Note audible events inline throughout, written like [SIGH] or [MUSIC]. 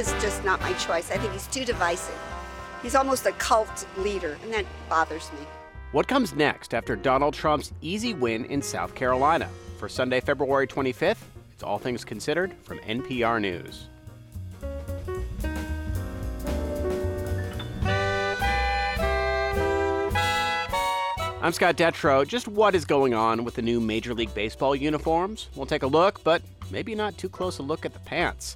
It's just not my choice. I think he's too divisive. He's almost a cult leader, and that bothers me. What comes next after Donald Trump's easy win in South Carolina? For Sunday, February 25th, it's All Things Considered from NPR News. I'm Scott Detrow. Just what is going on with the new Major League Baseball uniforms? We'll take a look, but maybe not too close a look at the pants.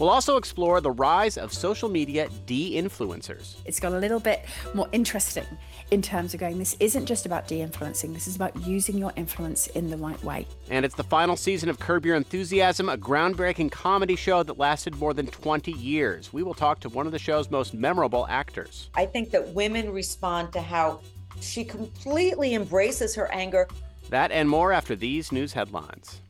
We'll also explore the rise of social media de influencers. It's got a little bit more interesting in terms of going, this isn't just about de influencing, this is about using your influence in the right way. And it's the final season of Curb Your Enthusiasm, a groundbreaking comedy show that lasted more than 20 years. We will talk to one of the show's most memorable actors. I think that women respond to how she completely embraces her anger. That and more after these news headlines.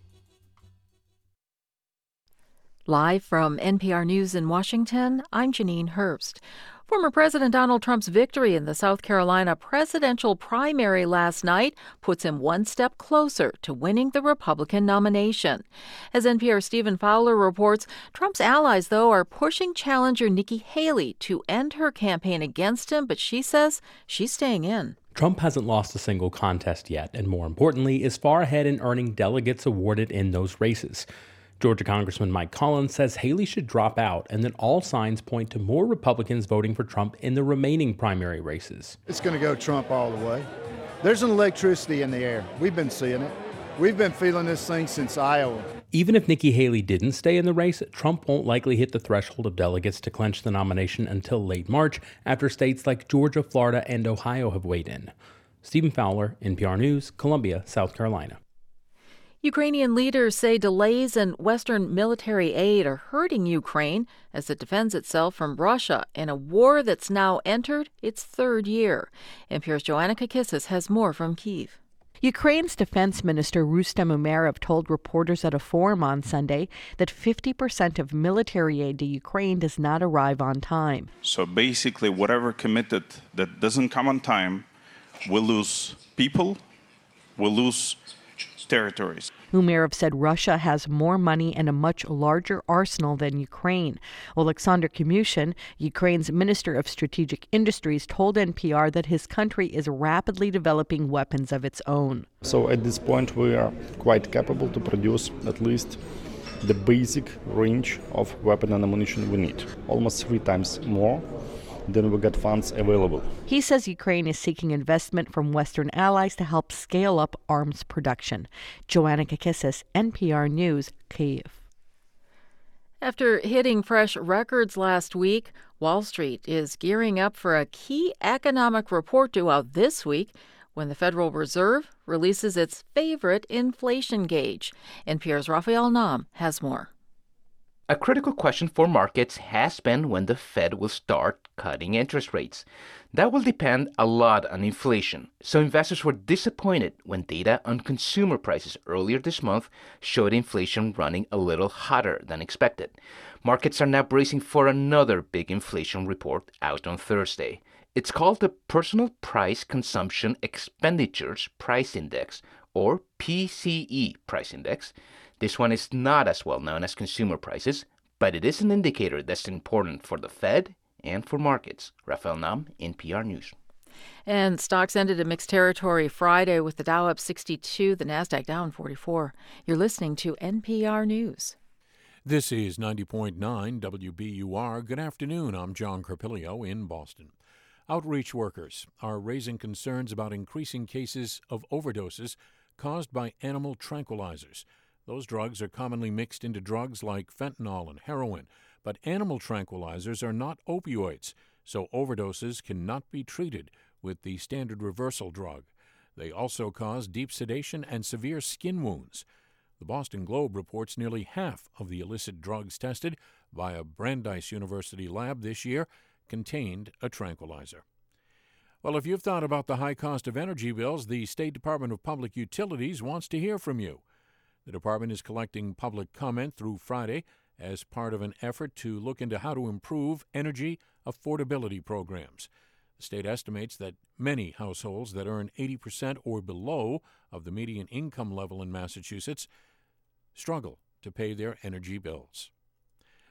Live from NPR News in Washington, I'm Janine Herbst. Former President Donald Trump's victory in the South Carolina presidential primary last night puts him one step closer to winning the Republican nomination. As NPR's Stephen Fowler reports, Trump's allies, though, are pushing challenger Nikki Haley to end her campaign against him, but she says she's staying in. Trump hasn't lost a single contest yet, and more importantly, is far ahead in earning delegates awarded in those races. Georgia Congressman Mike Collins says Haley should drop out and that all signs point to more Republicans voting for Trump in the remaining primary races. It's going to go Trump all the way. There's an electricity in the air. We've been seeing it. We've been feeling this thing since Iowa. Even if Nikki Haley didn't stay in the race, Trump won't likely hit the threshold of delegates to clinch the nomination until late March after states like Georgia, Florida, and Ohio have weighed in. Stephen Fowler, NPR News, Columbia, South Carolina. Ukrainian leaders say delays in Western military aid are hurting Ukraine as it defends itself from Russia in a war that's now entered its third year. NPR's Joanna Kakissis has more from Kiev. Ukraine's defense minister Rustem Umerov told reporters at a forum on Sunday that 50% of military aid to Ukraine does not arrive on time. So basically, whatever committed that doesn't come on time will lose people, will lose territories. Umerov said Russia has more money and a much larger arsenal than Ukraine. Alexander Kamyshin, Ukraine's Minister of Strategic Industries, told NPR that his country is rapidly developing weapons of its own. So at this point, we are quite capable to produce at least the basic range of weapon and ammunition we need, almost three times more then we get funds available. He says Ukraine is seeking investment from Western allies to help scale up arms production. Joanna Kakissis, NPR News, Kiev. After hitting fresh records last week, Wall Street is gearing up for a key economic report due out this week when the Federal Reserve releases its favorite inflation gauge. NPR's Rafael Nam has more. A critical question for markets has been when the Fed will start cutting interest rates. That will depend a lot on inflation, so investors were disappointed when data on consumer prices earlier this month showed inflation running a little hotter than expected. Markets are now bracing for another big inflation report out on Thursday. It's called the Personal Price Consumption Expenditures Price Index, or PCE Price Index. This one is not as well known as consumer prices, but it is an indicator that's important for the Fed and for markets. Rafael Nam, NPR News. And stocks ended in mixed territory Friday with the Dow up 62, the Nasdaq down 44. You're listening to NPR News. This is 90.9 WBUR. Good afternoon. I'm John Carpilio in Boston. Outreach workers are raising concerns about increasing cases of overdoses caused by animal tranquilizers. Those drugs are commonly mixed into drugs like fentanyl and heroin, but animal tranquilizers are not opioids, so overdoses cannot be treated with the standard reversal drug. They also cause deep sedation and severe skin wounds. The Boston Globe reports nearly half of the illicit drugs tested by a Brandeis University lab this year contained a tranquilizer. Well, if you've thought about the high cost of energy bills, the State Department of Public Utilities wants to hear from you. The department is collecting public comment through Friday as part of an effort to look into how to improve energy affordability programs. The state estimates that many households that earn 80% or below of the median income level in Massachusetts struggle to pay their energy bills.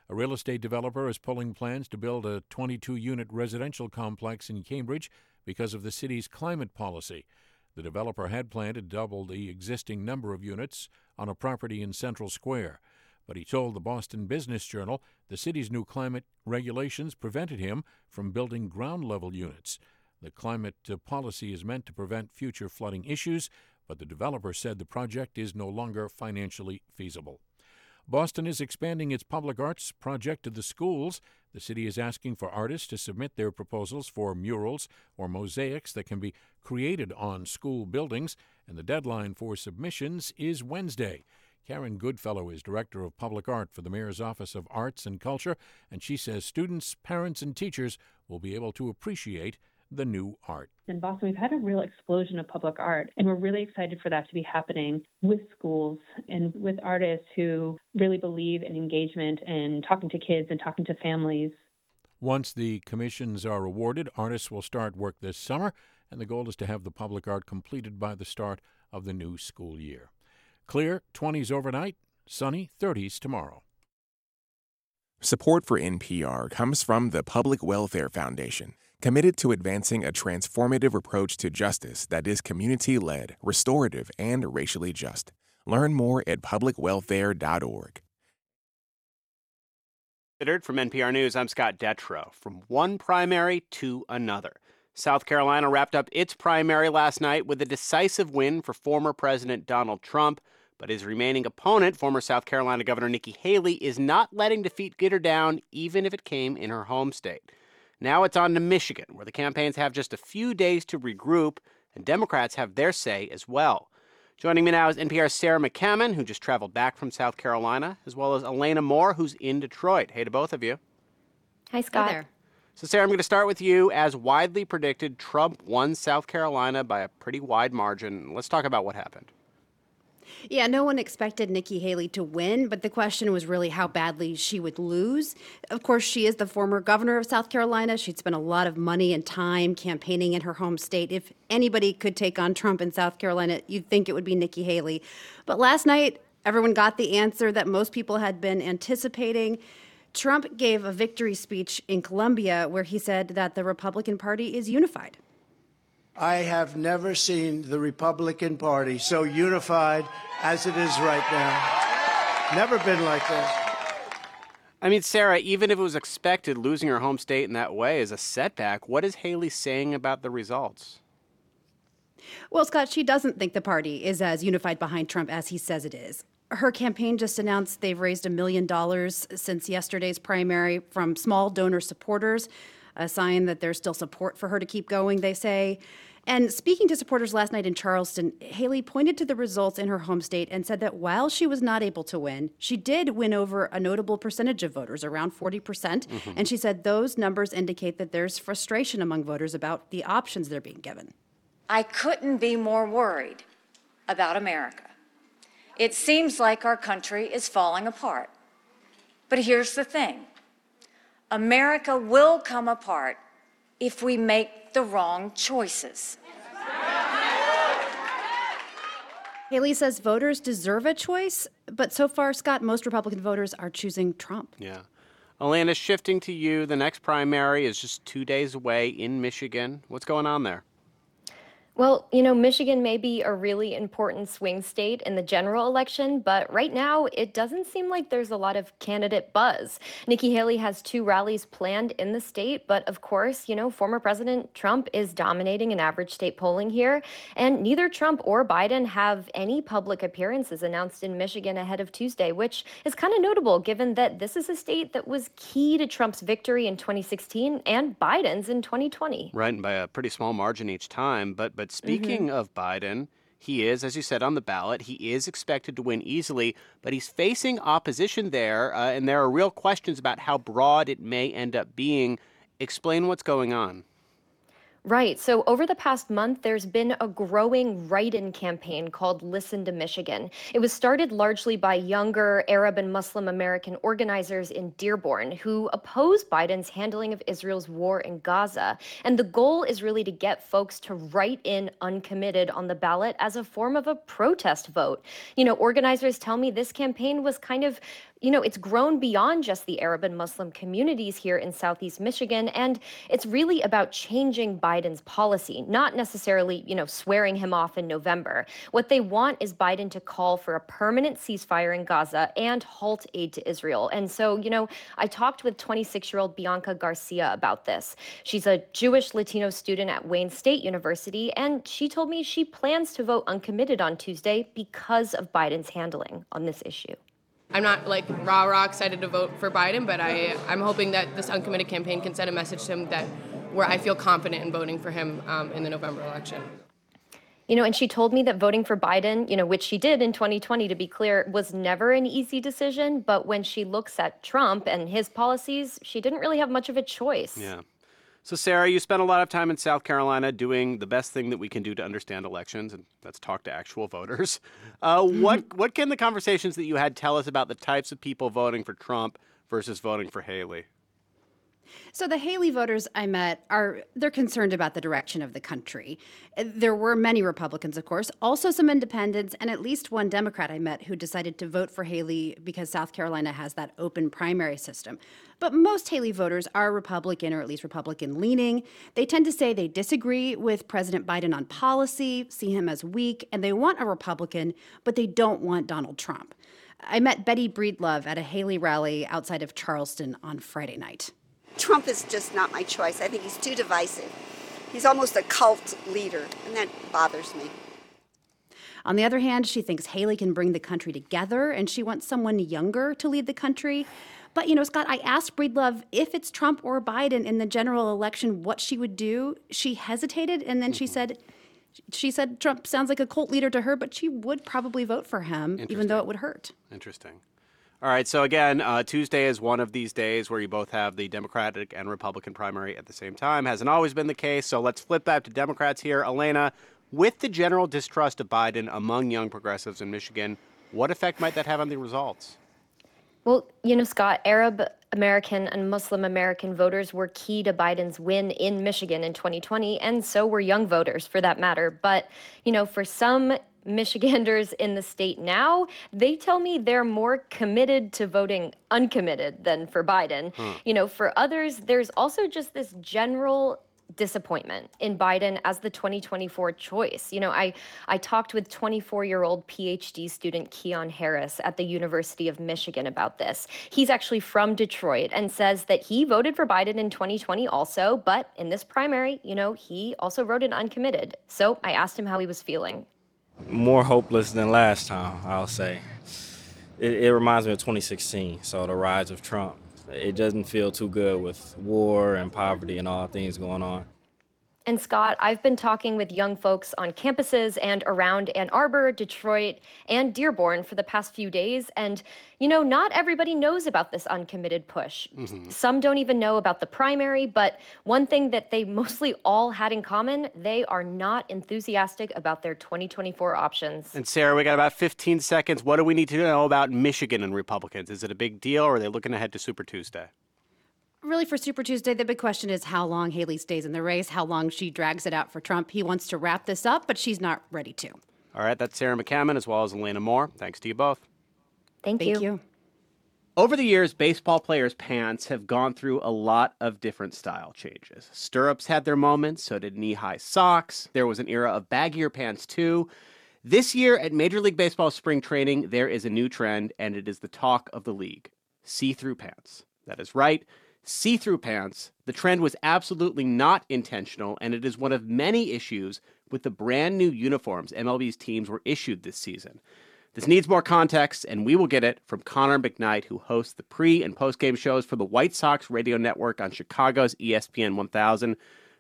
A real estate developer is pulling plans to build a 22 unit residential complex in Cambridge because of the city's climate policy. The developer had planned to double the existing number of units on a property in Central Square, but he told the Boston Business Journal the city's new climate regulations prevented him from building ground level units. The climate uh, policy is meant to prevent future flooding issues, but the developer said the project is no longer financially feasible. Boston is expanding its public arts project to the schools. The city is asking for artists to submit their proposals for murals or mosaics that can be created on school buildings, and the deadline for submissions is Wednesday. Karen Goodfellow is Director of Public Art for the Mayor's Office of Arts and Culture, and she says students, parents, and teachers will be able to appreciate the new art. In Boston, we've had a real explosion of public art, and we're really excited for that to be happening with schools and with artists who really believe in engagement and talking to kids and talking to families. Once the commissions are awarded, artists will start work this summer, and the goal is to have the public art completed by the start of the new school year. Clear 20s overnight, sunny 30s tomorrow. Support for NPR comes from the Public Welfare Foundation committed to advancing a transformative approach to justice that is community led, restorative, and racially just. Learn more at publicwelfare.org. From NPR News, I'm Scott Detrow. From one primary to another. South Carolina wrapped up its primary last night with a decisive win for former President Donald Trump, but his remaining opponent, former South Carolina Governor Nikki Haley, is not letting defeat get her down, even if it came in her home state. Now it's on to Michigan, where the campaigns have just a few days to regroup, and Democrats have their say as well. Joining me now is NPR's Sarah McCammon, who just traveled back from South Carolina, as well as Elena Moore, who's in Detroit. Hey to both of you. Hi, Scott. Hi so, Sarah, I'm going to start with you. As widely predicted, Trump won South Carolina by a pretty wide margin. Let's talk about what happened. Yeah, no one expected Nikki Haley to win, but the question was really how badly she would lose. Of course, she is the former governor of South Carolina. She'd spent a lot of money and time campaigning in her home state. If anybody could take on Trump in South Carolina, you'd think it would be Nikki Haley. But last night, everyone got the answer that most people had been anticipating. Trump gave a victory speech in Columbia where he said that the Republican Party is unified. I have never seen the Republican Party so unified as it is right now. Never been like this. I mean, Sarah, even if it was expected, losing her home state in that way is a setback. What is Haley saying about the results? Well, Scott, she doesn't think the party is as unified behind Trump as he says it is. Her campaign just announced they've raised a million dollars since yesterday's primary from small donor supporters, a sign that there's still support for her to keep going, they say. And speaking to supporters last night in Charleston, Haley pointed to the results in her home state and said that while she was not able to win, she did win over a notable percentage of voters, around 40%. percent mm hmm And she said those numbers indicate that there's frustration among voters about the options they're being given. I couldn't be more worried about America. It seems like our country is falling apart. But here's the thing America will come apart if we make the wrong choices. Haley says voters deserve a choice, but so far, Scott, most Republican voters are choosing Trump. Yeah. Elena, shifting to you, the next primary is just two days away in Michigan. What's going on there? Well, you know, Michigan may be a really important swing state in the general election, but right now it doesn't seem like there's a lot of candidate buzz. Nikki Haley has two rallies planned in the state, but of course, you know, former President Trump is dominating in average state polling here, and neither Trump or Biden have any public appearances announced in Michigan ahead of Tuesday, which is kind of notable given that this is a state that was key to Trump's victory in 2016 and Biden's in 2020. Right, and by a pretty small margin each time, but but but speaking mm-hmm. of Biden, he is, as you said, on the ballot. He is expected to win easily, but he's facing opposition there, uh, and there are real questions about how broad it may end up being. Explain what's going on. Right. So over the past month, there's been a growing write in campaign called Listen to Michigan. It was started largely by younger Arab and Muslim American organizers in Dearborn who oppose Biden's handling of Israel's war in Gaza. And the goal is really to get folks to write in uncommitted on the ballot as a form of a protest vote. You know, organizers tell me this campaign was kind of you know, it's grown beyond just the Arab and Muslim communities here in Southeast Michigan. And it's really about changing Biden's policy, not necessarily, you know, swearing him off in November. What they want is Biden to call for a permanent ceasefire in Gaza and halt aid to Israel. And so, you know, I talked with 26 year old Bianca Garcia about this. She's a Jewish Latino student at Wayne State University, and she told me she plans to vote uncommitted on Tuesday because of Biden's handling on this issue. I'm not like rah rah excited to vote for Biden, but I I'm hoping that this uncommitted campaign can send a message to him that where I feel confident in voting for him um, in the November election. You know, and she told me that voting for Biden, you know, which she did in 2020, to be clear, was never an easy decision. But when she looks at Trump and his policies, she didn't really have much of a choice. Yeah. So, Sarah, you spent a lot of time in South Carolina doing the best thing that we can do to understand elections, and that's talk to actual voters. [LAUGHS] Uh, what [LAUGHS] what can the conversations that you had tell us about the types of people voting for Trump versus voting for Haley? So the Haley voters I met are they're concerned about the direction of the country. There were many Republicans, of course, also some independents, and at least one Democrat I met who decided to vote for Haley because South Carolina has that open primary system. But most Haley voters are Republican or at least Republican leaning. They tend to say they disagree with President Biden on policy, see him as weak, and they want a Republican, but they don't want Donald Trump. I met Betty Breedlove at a Haley rally outside of Charleston on Friday night. Trump is just not my choice. I think he's too divisive. He's almost a cult leader, and that bothers me. On the other hand, she thinks Haley can bring the country together and she wants someone younger to lead the country. But, you know, Scott, I asked Breedlove if it's Trump or Biden in the general election, what she would do. She hesitated and then she mm-hmm. said, she said Trump sounds like a cult leader to her, but she would probably vote for him, even though it would hurt. Interesting. All right. So again, uh, Tuesday is one of these days where you both have the Democratic and Republican primary at the same time. Hasn't always been the case. So let's flip back to Democrats here. Elena, with the general distrust of Biden among young progressives in Michigan, what effect might that have on the results? Well, you know, Scott, Arab American and Muslim American voters were key to Biden's win in Michigan in 2020, and so were young voters for that matter. But, you know, for some Michiganders in the state now, they tell me they're more committed to voting uncommitted than for Biden. Hmm. You know, for others, there's also just this general disappointment in Biden as the 2024 choice. You know, I I talked with 24-year-old PhD student Keon Harris at the University of Michigan about this. He's actually from Detroit and says that he voted for Biden in 2020 also, but in this primary, you know, he also voted uncommitted. So I asked him how he was feeling more hopeless than last time, I'll say. It, it, reminds me of 2016, so the rise of Trump. It doesn't feel too good with war and poverty and all things going on. And Scott, I've been talking with young folks on campuses and around Ann Arbor, Detroit, and Dearborn for the past few days. And, you know, not everybody knows about this uncommitted push. Mm-hmm. Some don't even know about the primary. But one thing that they mostly all had in common, they are not enthusiastic about their 2024 options. And Sarah, we got about 15 seconds. What do we need to know about Michigan and Republicans? Is it a big deal or are they looking ahead to Super Tuesday? Really for Super Tuesday, the big question is how long Haley stays in the race, how long she drags it out for Trump. He wants to wrap this up, but she's not ready to. All right, that's Sarah McCammon as well as Elena Moore. Thanks to you both. Thank, Thank you. you. Over the years, baseball players' pants have gone through a lot of different style changes. Stirrups had their moments, so did knee high socks. There was an era of baggier pants, too. This year at Major League Baseball spring training, there is a new trend, and it is the talk of the league see through pants. That is right see through pants, the trend was absolutely not intentional, and it is one of many issues with the brand new uniforms MLB's teams were issued this season. This needs more context, and we will get it from Connor McKnight, who hosts the pre and post game shows for the White Sox radio network on Chicago's ESPN 1000.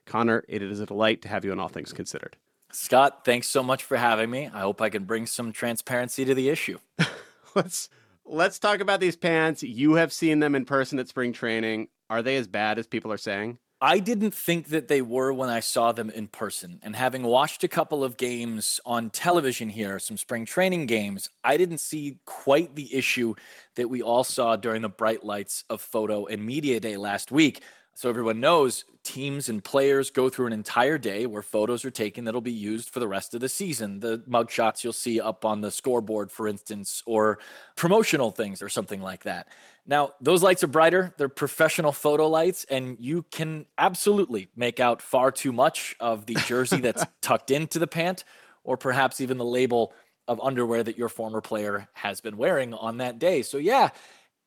Connor, it is a delight to have you on All Things Considered. Scott, thanks so much for having me. I hope I can bring some transparency to the issue. [LAUGHS] let's let's talk about these pants. You have seen them in person at spring training. Are they as bad as people are saying? I didn't think that they were when I saw them in person. And having watched a couple of games on television here, some spring training games, I didn't see quite the issue that we all saw during the bright lights of photo and media day last week. So everyone knows teams and players go through an entire day where photos are taken that'll be used for the rest of the season. The mugshots you'll see up on the scoreboard, for instance, or promotional things or something like that. Now, those lights are brighter, they're professional photo lights, and you can absolutely make out far too much of the jersey [LAUGHS] that's tucked into the pant, or perhaps even the label of underwear that your former player has been wearing on that day. So, yeah,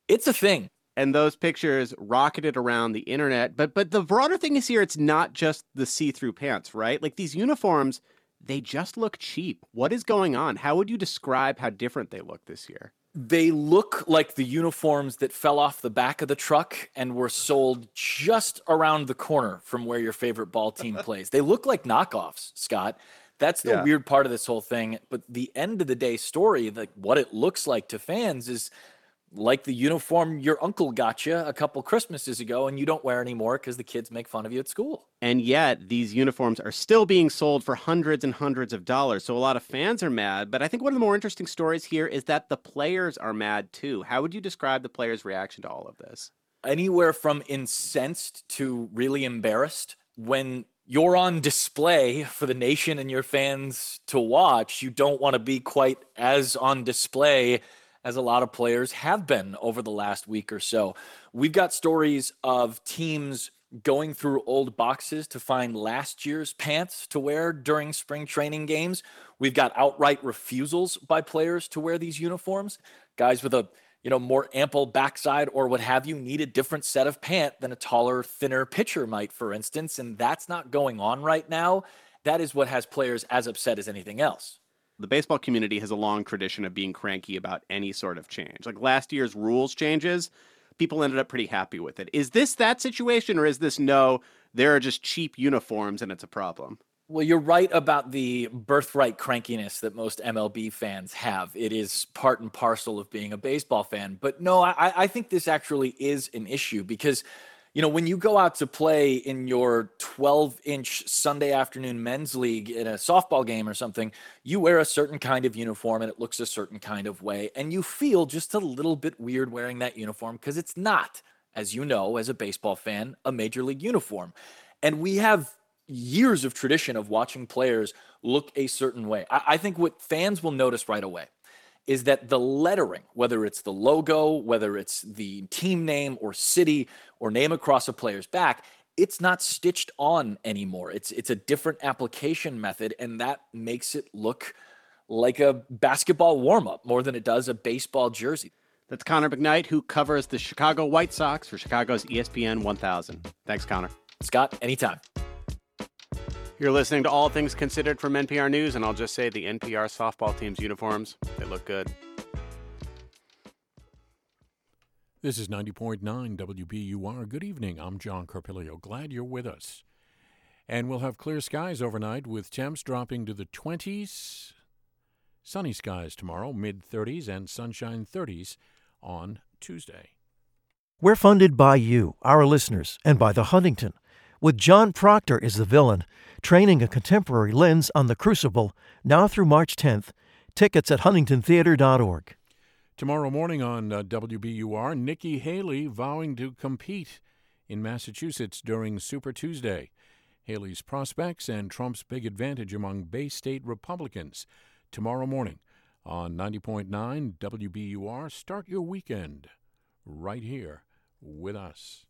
it's a thing and those pictures rocketed around the internet. But but the broader thing is here it's not just the see-through pants, right? Like these uniforms, they just look cheap. What is going on? How would you describe how different they look this year? They look like the uniforms that fell off the back of the truck and were sold just around the corner from where your favorite ball team [LAUGHS] plays. They look like knockoffs, Scott. That's the yeah. weird part of this whole thing. But the end of the day story, like what it looks like to fans, is like the uniform your uncle got you a couple Christmases ago and you don't wear anymore because the kids make fun of you at school. And yet, these uniforms are still being sold for hundreds and hundreds of dollars. So a lot of fans are mad. But I think one of the more interesting stories here is that the players are mad too. How would you describe the players' reaction to all of this? Anywhere from incensed to really embarrassed. When you're on display for the nation and your fans to watch, you don't want to be quite as on display as a lot of players have been over the last week or so. We've got stories of teams going through old boxes to find last year's pants to wear during spring training games. We've got outright refusals by players to wear these uniforms. Guys with a you know more ample backside or what have you need a different set of pant than a taller, thinner pitcher might, for instance, and that's not going on right now. That is what has players as upset as anything else the baseball community has a long tradition of being cranky about any sort of change. Like last year's rules changes, people ended up pretty happy with it. Is this that situation, or is this no, there are just cheap uniforms and it's a problem? Well, you're right about the birthright crankiness that most MLB fans have. It is part and parcel of being a baseball fan. But no, I, I think this actually is an issue because you know, when you go out to play in your 12 inch Sunday afternoon men's league in a softball game or something, you wear a certain kind of uniform and it looks a certain kind of way. And you feel just a little bit weird wearing that uniform because it's not, as you know, as a baseball fan, a major league uniform. And we have years of tradition of watching players look a certain way. I, I think what fans will notice right away is that the lettering, whether it's the logo, whether it's the team name or city or name across a player's back, it's not stitched on anymore. It's it's a different application method, and that makes it look like a basketball warm-up more than it does a baseball jersey. That's Connor McKnight, who covers the Chicago White Sox for Chicago's ESPN 1000. Thanks, Connor. Scott, anytime. You're listening to All Things Considered from NPR News, and I'll just say the NPR softball team's uniforms, they look good. This is 90.9 WBUR. Good evening. I'm John Carpilio. Glad you're with us. And we'll have clear skies overnight with temps dropping to the 20s. Sunny skies tomorrow, mid 30s, and sunshine 30s on Tuesday. We're funded by you, our listeners, and by the Huntington. With John Proctor as the villain, training a contemporary lens on the crucible, now through March 10th. Tickets at huntingtontheater.org. Tomorrow morning on uh, WBUR, Nikki Haley vowing to compete in Massachusetts during Super Tuesday. Haley's prospects and Trump's big advantage among Bay State Republicans. Tomorrow morning on 90.9 WBUR, start your weekend right here with us.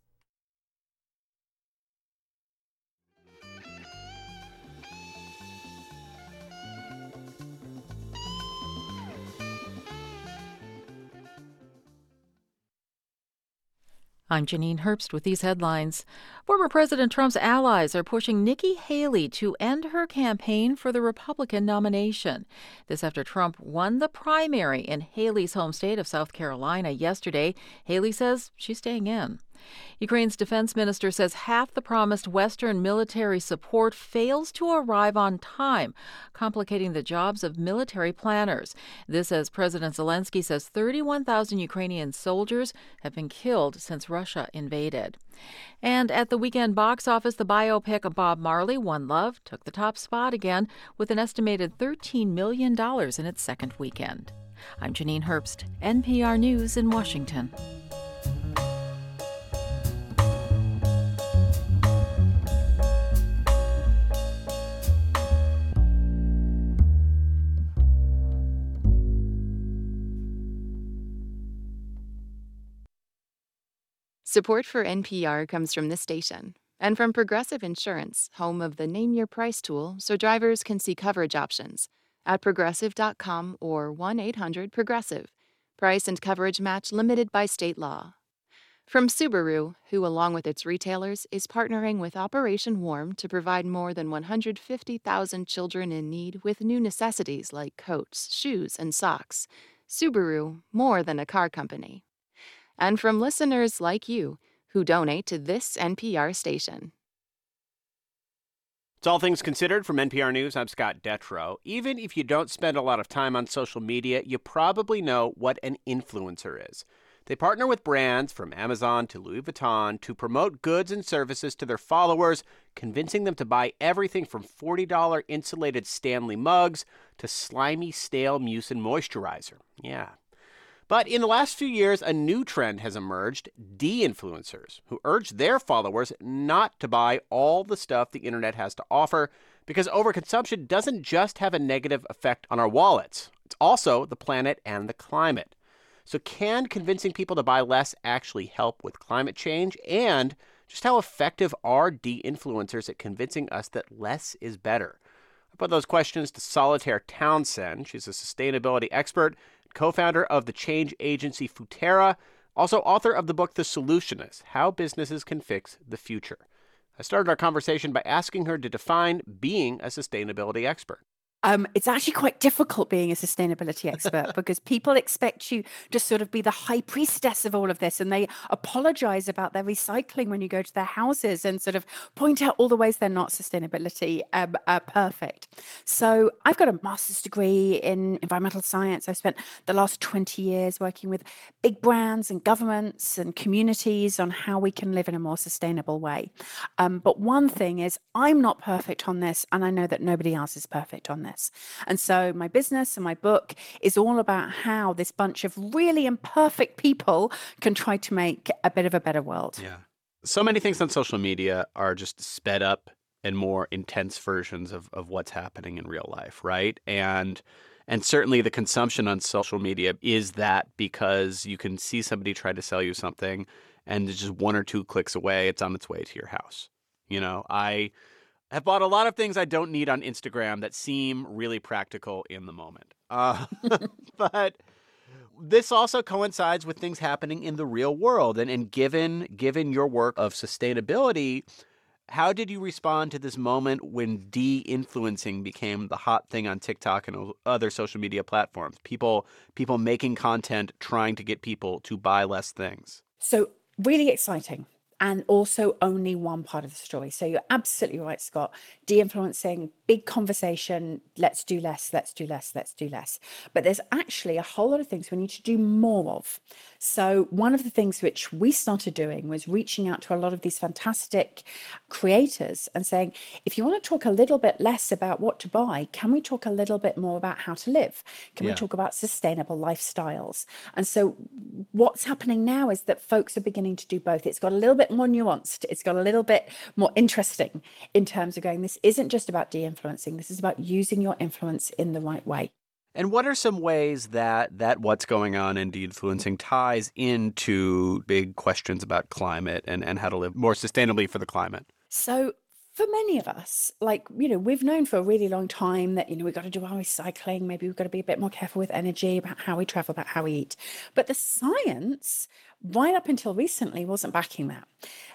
I'm Janine Herbst with these headlines. Former President Trump's allies are pushing Nikki Haley to end her campaign for the Republican nomination. This after Trump won the primary in Haley's home state of South Carolina yesterday. Haley says she's staying in. Ukraine's defense minister says half the promised Western military support fails to arrive on time, complicating the jobs of military planners. This as President Zelensky says 31,000 Ukrainian soldiers have been killed since Russia invaded. And at the weekend box office, the biopic of Bob Marley, One Love, took the top spot again with an estimated $13 million in its second weekend. I'm Janine Herbst, NPR News in Washington. Support for NPR comes from this station and from Progressive Insurance, home of the Name Your Price tool so drivers can see coverage options at progressive.com or 1 800 Progressive. Price and coverage match limited by state law. From Subaru, who, along with its retailers, is partnering with Operation Warm to provide more than 150,000 children in need with new necessities like coats, shoes, and socks. Subaru, more than a car company. And from listeners like you who donate to this NPR station. It's All Things Considered from NPR News. I'm Scott Detrow. Even if you don't spend a lot of time on social media, you probably know what an influencer is. They partner with brands from Amazon to Louis Vuitton to promote goods and services to their followers, convincing them to buy everything from $40 insulated Stanley mugs to slimy, stale mucin moisturizer. Yeah, but in the last few years, a new trend has emerged de influencers who urge their followers not to buy all the stuff the internet has to offer because overconsumption doesn't just have a negative effect on our wallets, it's also the planet and the climate. So, can convincing people to buy less actually help with climate change? And just how effective are de influencers at convincing us that less is better? I put those questions to Solitaire Townsend. She's a sustainability expert co founder of the change agency Futerra, also author of the book The Solutionist How Businesses Can Fix the Future. I started our conversation by asking her to define being a sustainability expert. Um, it's actually quite difficult being a sustainability expert [LAUGHS] because people expect you to sort of be the high priestess of all of this and they apologize about their recycling when you go to their houses and sort of point out all the ways they're not sustainability um, uh, perfect. So I've got a master's degree in environmental science. I've spent the last 20 years working with big brands and governments and communities on how we can live in a more sustainable way. Um, but one thing is, I'm not perfect on this, and I know that nobody else is perfect on this business. And so my business and my book is all about how this bunch of really imperfect people can try to make a bit of a better world. Yeah. So many things on social media are just sped up and more intense versions of, of what's happening in real life, right? And and certainly the consumption on social media is that because you can see somebody try to sell you something and it's just one or two clicks away, it's on its way to your house. You know, I have bought a lot of things I don't need on Instagram that seem really practical in the moment. Uh, [LAUGHS] but this also coincides with things happening in the real world. And, and given given your work of sustainability, how did you respond to this moment when de-influencing became the hot thing on TikTok and other social media platforms? People people making content trying to get people to buy less things. So really exciting and also only one part of the story. So you're absolutely right, Scott. De influencing, big conversation, let's do less, let's do less, let's do less. But there's actually a whole lot of things we need to do more of. So, one of the things which we started doing was reaching out to a lot of these fantastic creators and saying, if you want to talk a little bit less about what to buy, can we talk a little bit more about how to live? Can yeah. we talk about sustainable lifestyles? And so, what's happening now is that folks are beginning to do both. It's got a little bit more nuanced, it's got a little bit more interesting in terms of going, this isn't just about de influencing, this is about using your influence in the right way. And what are some ways that that what's going on in de-influencing ties into big questions about climate and, and how to live more sustainably for the climate? So for many of us, like, you know, we've known for a really long time that, you know, we've got to do our recycling. Maybe we've got to be a bit more careful with energy, about how we travel, about how we eat. But the science, right up until recently, wasn't backing that.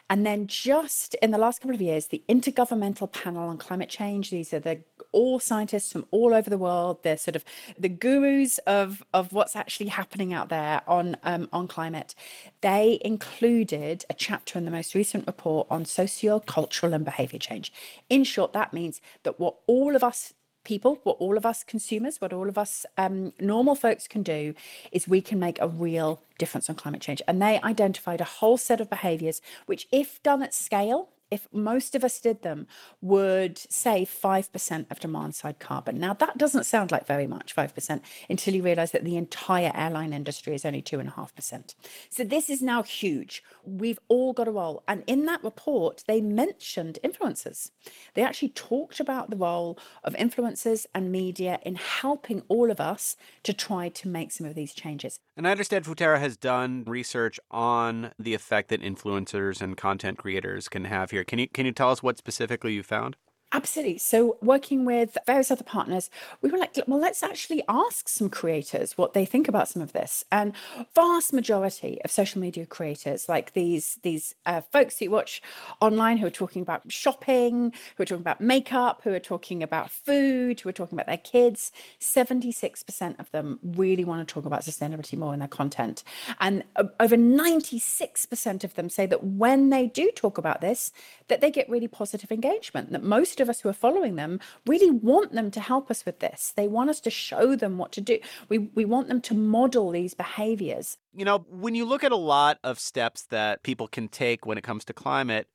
And then just in the last couple of years, the Intergovernmental Panel on Climate Change, these are the all scientists from all over the world. They're sort of the gurus of, of what's actually happening out there on um, on climate. They included a chapter in the most recent report on socio-cultural and behavior change. In short, that means that what all of us people, what all of us consumers, what all of us um, normal folks can do is we can make a real difference on climate change. And they identified a whole set of behaviors which, if done at scale, if most of us did them, would save 5% of demand side carbon. Now, that doesn't sound like very much, 5%, until you realize that the entire airline industry is only 2.5%. So this is now huge. We've all got a role. And in that report, they mentioned influencers. They actually talked about the role of influencers and media in helping all of us to try to make some of these changes. And I understand Futerra has done research on the effect that influencers and content creators can have here. Can you can you tell us what specifically you found? Absolutely. So, working with various other partners, we were like, well, let's actually ask some creators what they think about some of this. And vast majority of social media creators, like these these uh, folks who watch online, who are talking about shopping, who are talking about makeup, who are talking about food, who are talking about their kids, seventy six percent of them really want to talk about sustainability more in their content, and over ninety six percent of them say that when they do talk about this, that they get really positive engagement. That most most of us who are following them really want them to help us with this. They want us to show them what to do. We, we want them to model these behaviors. You know, when you look at a lot of steps that people can take when it comes to climate,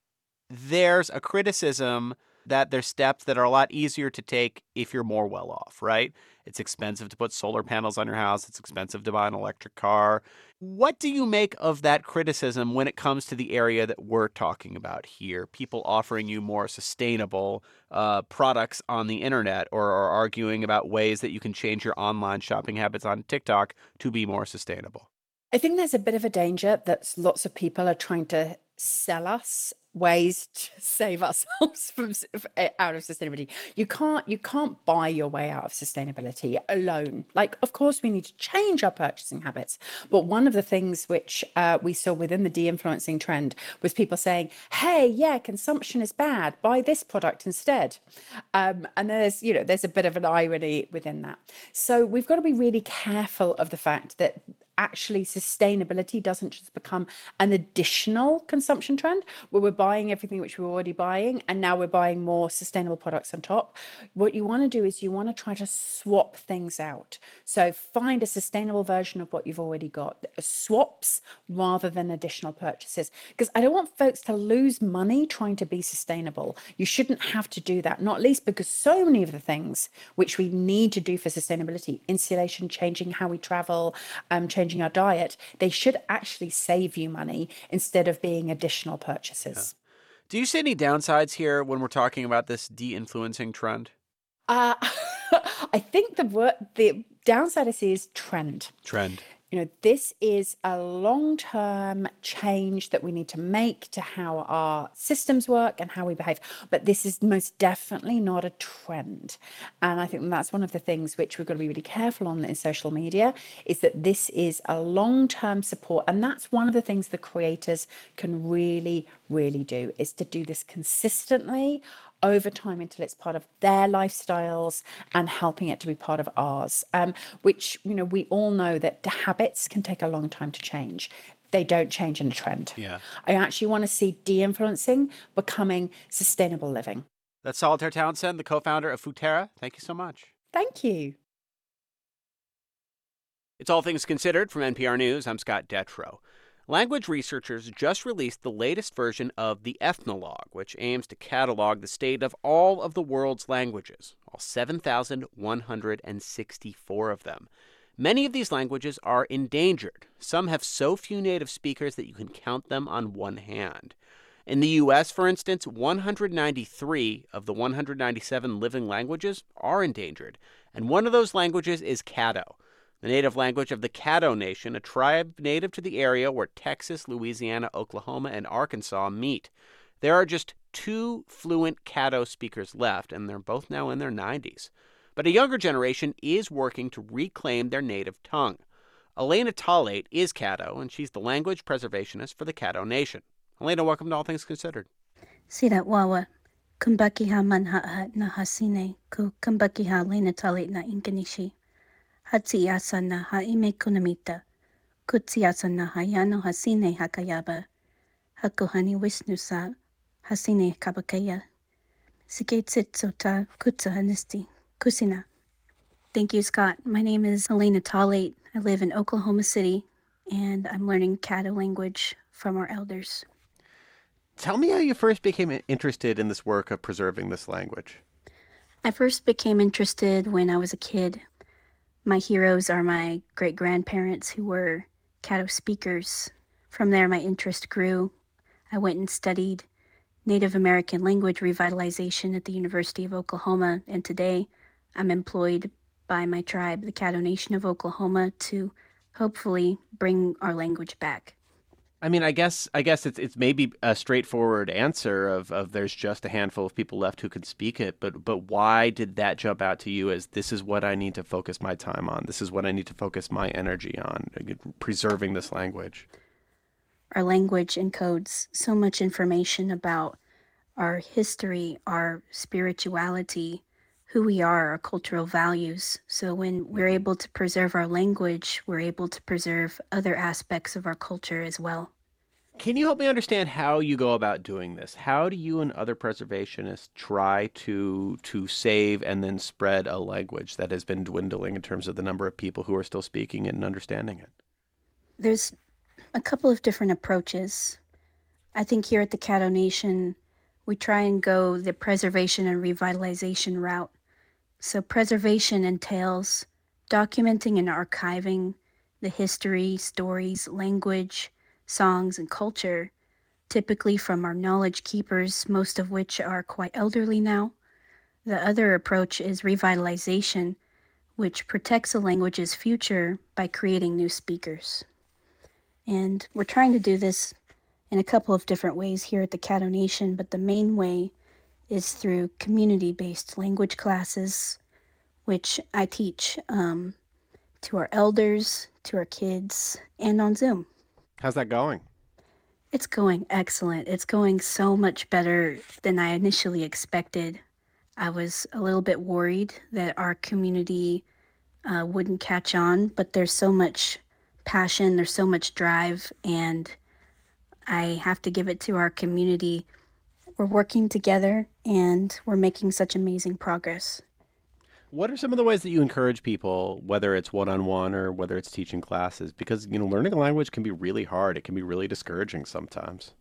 there's a criticism that there's steps that are a lot easier to take if you're more well off, right? It's expensive to put solar panels on your house, it's expensive to buy an electric car. What do you make of that criticism when it comes to the area that we're talking about here? People offering you more sustainable uh, products on the internet or are arguing about ways that you can change your online shopping habits on TikTok to be more sustainable. I think there's a bit of a danger that lots of people are trying to sell us ways to save ourselves [LAUGHS] from eh, out of sustainability. You can't you can't buy your way out of sustainability alone. Like of course we need to change our purchasing habits but one of the things which uh, we saw within the de-influencing trend was people saying hey yeah consumption is bad buy this product instead. Um, and there's you know there's a bit of an irony within that. So we've got to be really careful of the fact that actually sustainability doesn't just become an additional consumption trend where we're buying everything which we're already buying and now we're buying more sustainable products on top. What you want to do is you want to try to swap things out. So find a sustainable version of what you've already got, swaps rather than additional purchases. Because I don't want folks to lose money trying to be sustainable. You shouldn't have to do that, not least because so many of the things which we need to do for sustainability, insulation, changing how we travel, um, changing changing our diet, they should actually save you money instead of being additional purchases. Yeah. Do you see any downsides here when we're talking about this de-influencing trend? Uh, [LAUGHS] I think the word, the downside I see is trend. Trend you know, this is a long term change that we need to make to how our systems work and how we behave. But this is most definitely not a trend. And I think that's one of the things which we've got to be really careful on in social media is that this is a long term support. And that's one of the things the creators can really, really do is to do this consistently over time until it's part of their lifestyles and helping it to be part of ours. Um, which, you know, we all know that the habits can take a long time to change. They don't change in a trend. Yeah. I actually want to see de influencing becoming sustainable living. That's Solitaire Townsend, the co founder of Futerra. Thank you so much. Thank you. It's All Things Considered from NPR News. I'm Scott Detrow. Language researchers just released the latest version of the Ethnologue, which aims to catalog the state of all of the world's languages, all 7,164 of them. Many of these languages are endangered. Some have so few native speakers that you can count them on one hand. In the U.S., for instance, 193 of the 197 living languages are endangered, and one of those languages is Caddo the native language of the Caddo Nation, a tribe native to the area where Texas, Louisiana, Oklahoma, and Arkansas meet. There are just two fluent Caddo speakers left, and they're both now in their 90s. But a younger generation is working to reclaim their native tongue. Elena Taulate is Caddo, and she's the language preservationist for the Caddo Nation. Elena, welcome to All Things Considered. See Sira wawa, kumbakiha na hasine, ku kumbakiha Elena Taulate na inkanishi. Hatsiyasana haime kunamita. Kutsiyasana hayano hasine hakayaba. Hakuhani wisnusa hasine kabakaya. Siketsitsota kutsahanisti. Kusina. Thank you, Scott. My name is Elena Taulate. I live in Oklahoma City, and I'm learning Caddo language from our elders. Tell me how you first became interested in this work of preserving this language. I first became interested when I was a kid. My heroes are my great grandparents who were Caddo speakers. From there, my interest grew. I went and studied Native American language revitalization at the University of Oklahoma, and today I'm employed by my tribe, the Caddo Nation of Oklahoma, to hopefully bring our language back. I mean, I guess I guess it's it's maybe a straightforward answer of, of there's just a handful of people left who can speak it, but but why did that jump out to you as this is what I need to focus my time on? This is what I need to focus my energy on, preserving this language. Our language encodes so much information about our history, our spirituality, who we are, our cultural values. So when we're mm-hmm. able to preserve our language, we're able to preserve other aspects of our culture as well. Can you help me understand how you go about doing this? How do you and other preservationists try to to save and then spread a language that has been dwindling in terms of the number of people who are still speaking it and understanding it? There's a couple of different approaches. I think here at the Caddo Nation, we try and go the preservation and revitalization route. So, preservation entails documenting and archiving the history, stories, language, songs, and culture, typically from our knowledge keepers, most of which are quite elderly now. The other approach is revitalization, which protects a language's future by creating new speakers. And we're trying to do this in a couple of different ways here at the Caddo Nation, but the main way is through community based language classes, which I teach um, to our elders, to our kids, and on Zoom. How's that going? It's going excellent. It's going so much better than I initially expected. I was a little bit worried that our community uh, wouldn't catch on, but there's so much passion, there's so much drive, and I have to give it to our community. We're working together and we're making such amazing progress. What are some of the ways that you encourage people, whether it's one on one or whether it's teaching classes? Because, you know, learning a language can be really hard. It can be really discouraging sometimes.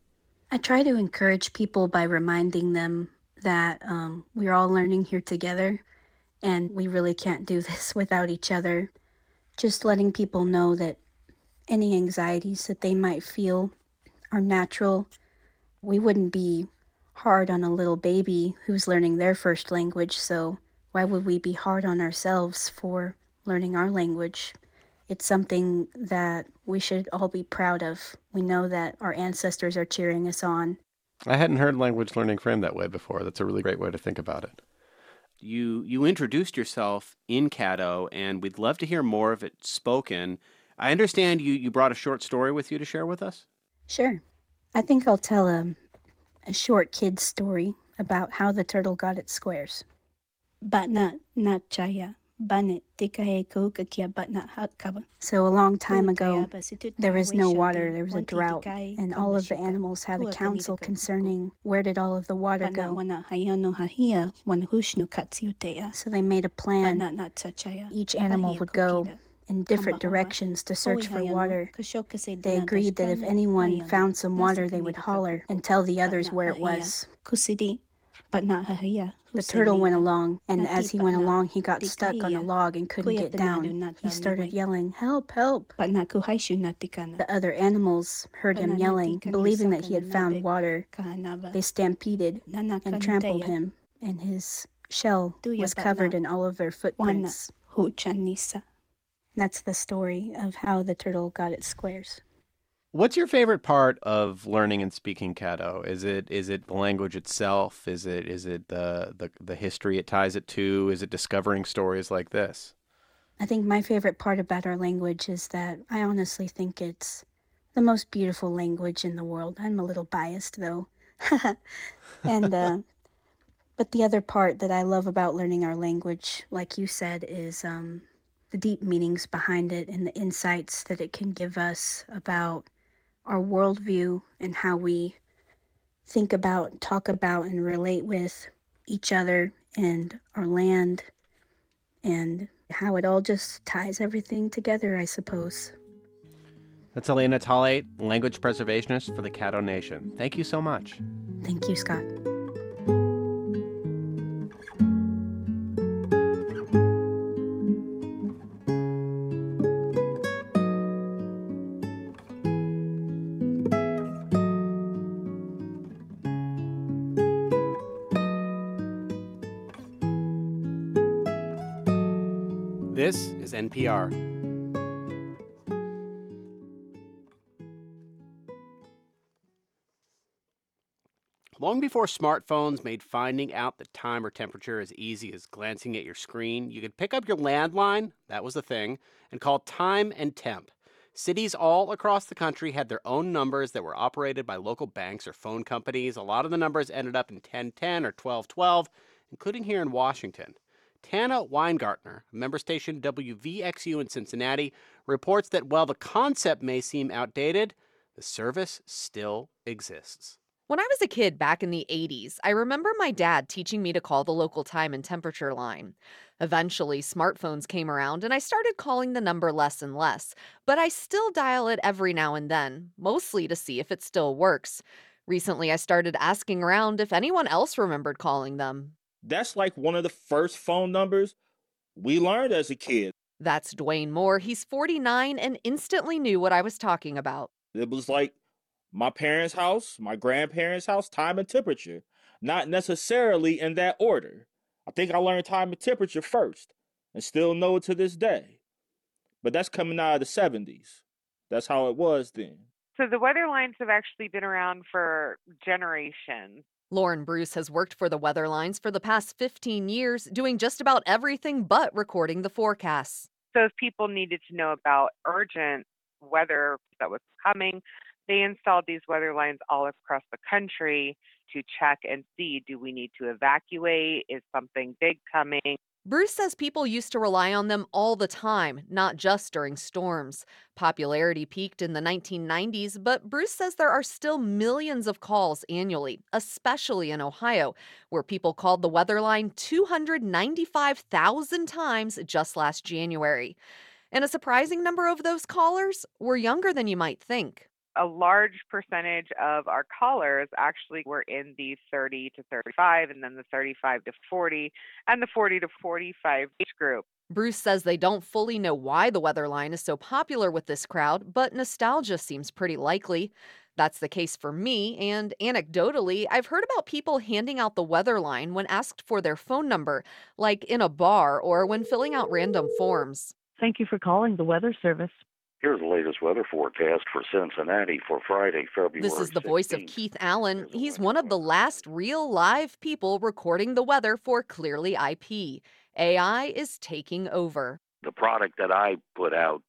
I try to encourage people by reminding them that um, we're all learning here together and we really can't do [LAUGHS] this without each other. Just letting people know that any anxieties that they might feel are natural. We wouldn't be hard on a little baby who's learning their first language, so why would we be hard on ourselves for learning our language? It's something that we should all be proud of. We know that our ancestors are cheering us on. I hadn't heard language learning framed that way before. That's a really great way to think about it. You you introduced yourself in Caddo, and we'd love to hear more of it spoken. I understand you, you brought a short story with you to share with us? Sure. I think I'll tell a, a short kid's story about how the turtle got its squares. Batna chaya. So a long time ago, there was no water, there was a drought, and all of the animals had a council concerning where did all of the water go. So they made a plan. Each animal would go in different directions to search for water. They agreed that if anyone found some water, they would holler and tell the others where it was. The turtle went along, and as he went along, he got stuck on a log and couldn't get down. He started yelling, Help, help! The other animals heard him yelling, believing that he had found water. They stampeded and trampled him, and his shell was covered in all of their footprints. That's the story of how the turtle got its squares. What's your favorite part of learning and speaking Caddo? Is it is it the language itself? Is it is it the, the the history it ties it to? Is it discovering stories like this? I think my favorite part about our language is that I honestly think it's the most beautiful language in the world. I'm a little biased though. [LAUGHS] and uh, [LAUGHS] but the other part that I love about learning our language, like you said, is um, the deep meanings behind it and the insights that it can give us about our worldview and how we think about, talk about, and relate with each other and our land and how it all just ties everything together, I suppose. That's Elena Talate, language preservationist for the Caddo Nation. Thank you so much. Thank you, Scott. NPR. Long before smartphones made finding out the time or temperature as easy as glancing at your screen, you could pick up your landline, that was the thing, and call time and temp. Cities all across the country had their own numbers that were operated by local banks or phone companies. A lot of the numbers ended up in 1010 or 1212, including here in Washington. Tana Weingartner, member station WVXU in Cincinnati, reports that while the concept may seem outdated, the service still exists. When I was a kid back in the 80s, I remember my dad teaching me to call the local time and temperature line. Eventually, smartphones came around and I started calling the number less and less, but I still dial it every now and then, mostly to see if it still works. Recently, I started asking around if anyone else remembered calling them. That's like one of the first phone numbers we learned as a kid. That's Dwayne Moore. He's 49 and instantly knew what I was talking about. It was like my parents' house, my grandparents' house, time and temperature, not necessarily in that order. I think I learned time and temperature first and still know it to this day. But that's coming out of the 70s. That's how it was then. So the weather lines have actually been around for generations. Lauren Bruce has worked for the weather lines for the past 15 years, doing just about everything but recording the forecasts. So if people needed to know about urgent weather that was coming, they installed these weather lines all across the country to check and see do we need to evacuate? Is something big coming? Bruce says people used to rely on them all the time, not just during storms. Popularity peaked in the 1990s, but Bruce says there are still millions of calls annually, especially in Ohio, where people called the weather line 295,000 times just last January. And a surprising number of those callers were younger than you might think a large percentage of our callers actually were in the 30 to 35 and then the 35 to 40 and the 40 to 45 age group. Bruce says they don't fully know why the weather line is so popular with this crowd, but nostalgia seems pretty likely. That's the case for me, and anecdotally, I've heard about people handing out the weather line when asked for their phone number, like in a bar or when filling out random forms. Thank you for calling the Weather Service. Here's the latest weather forecast for Cincinnati for Friday, February. This is the 16th. voice of Keith Allen. He's one of the last real live people recording the weather for Clearly IP. AI is taking over. The product that I put out,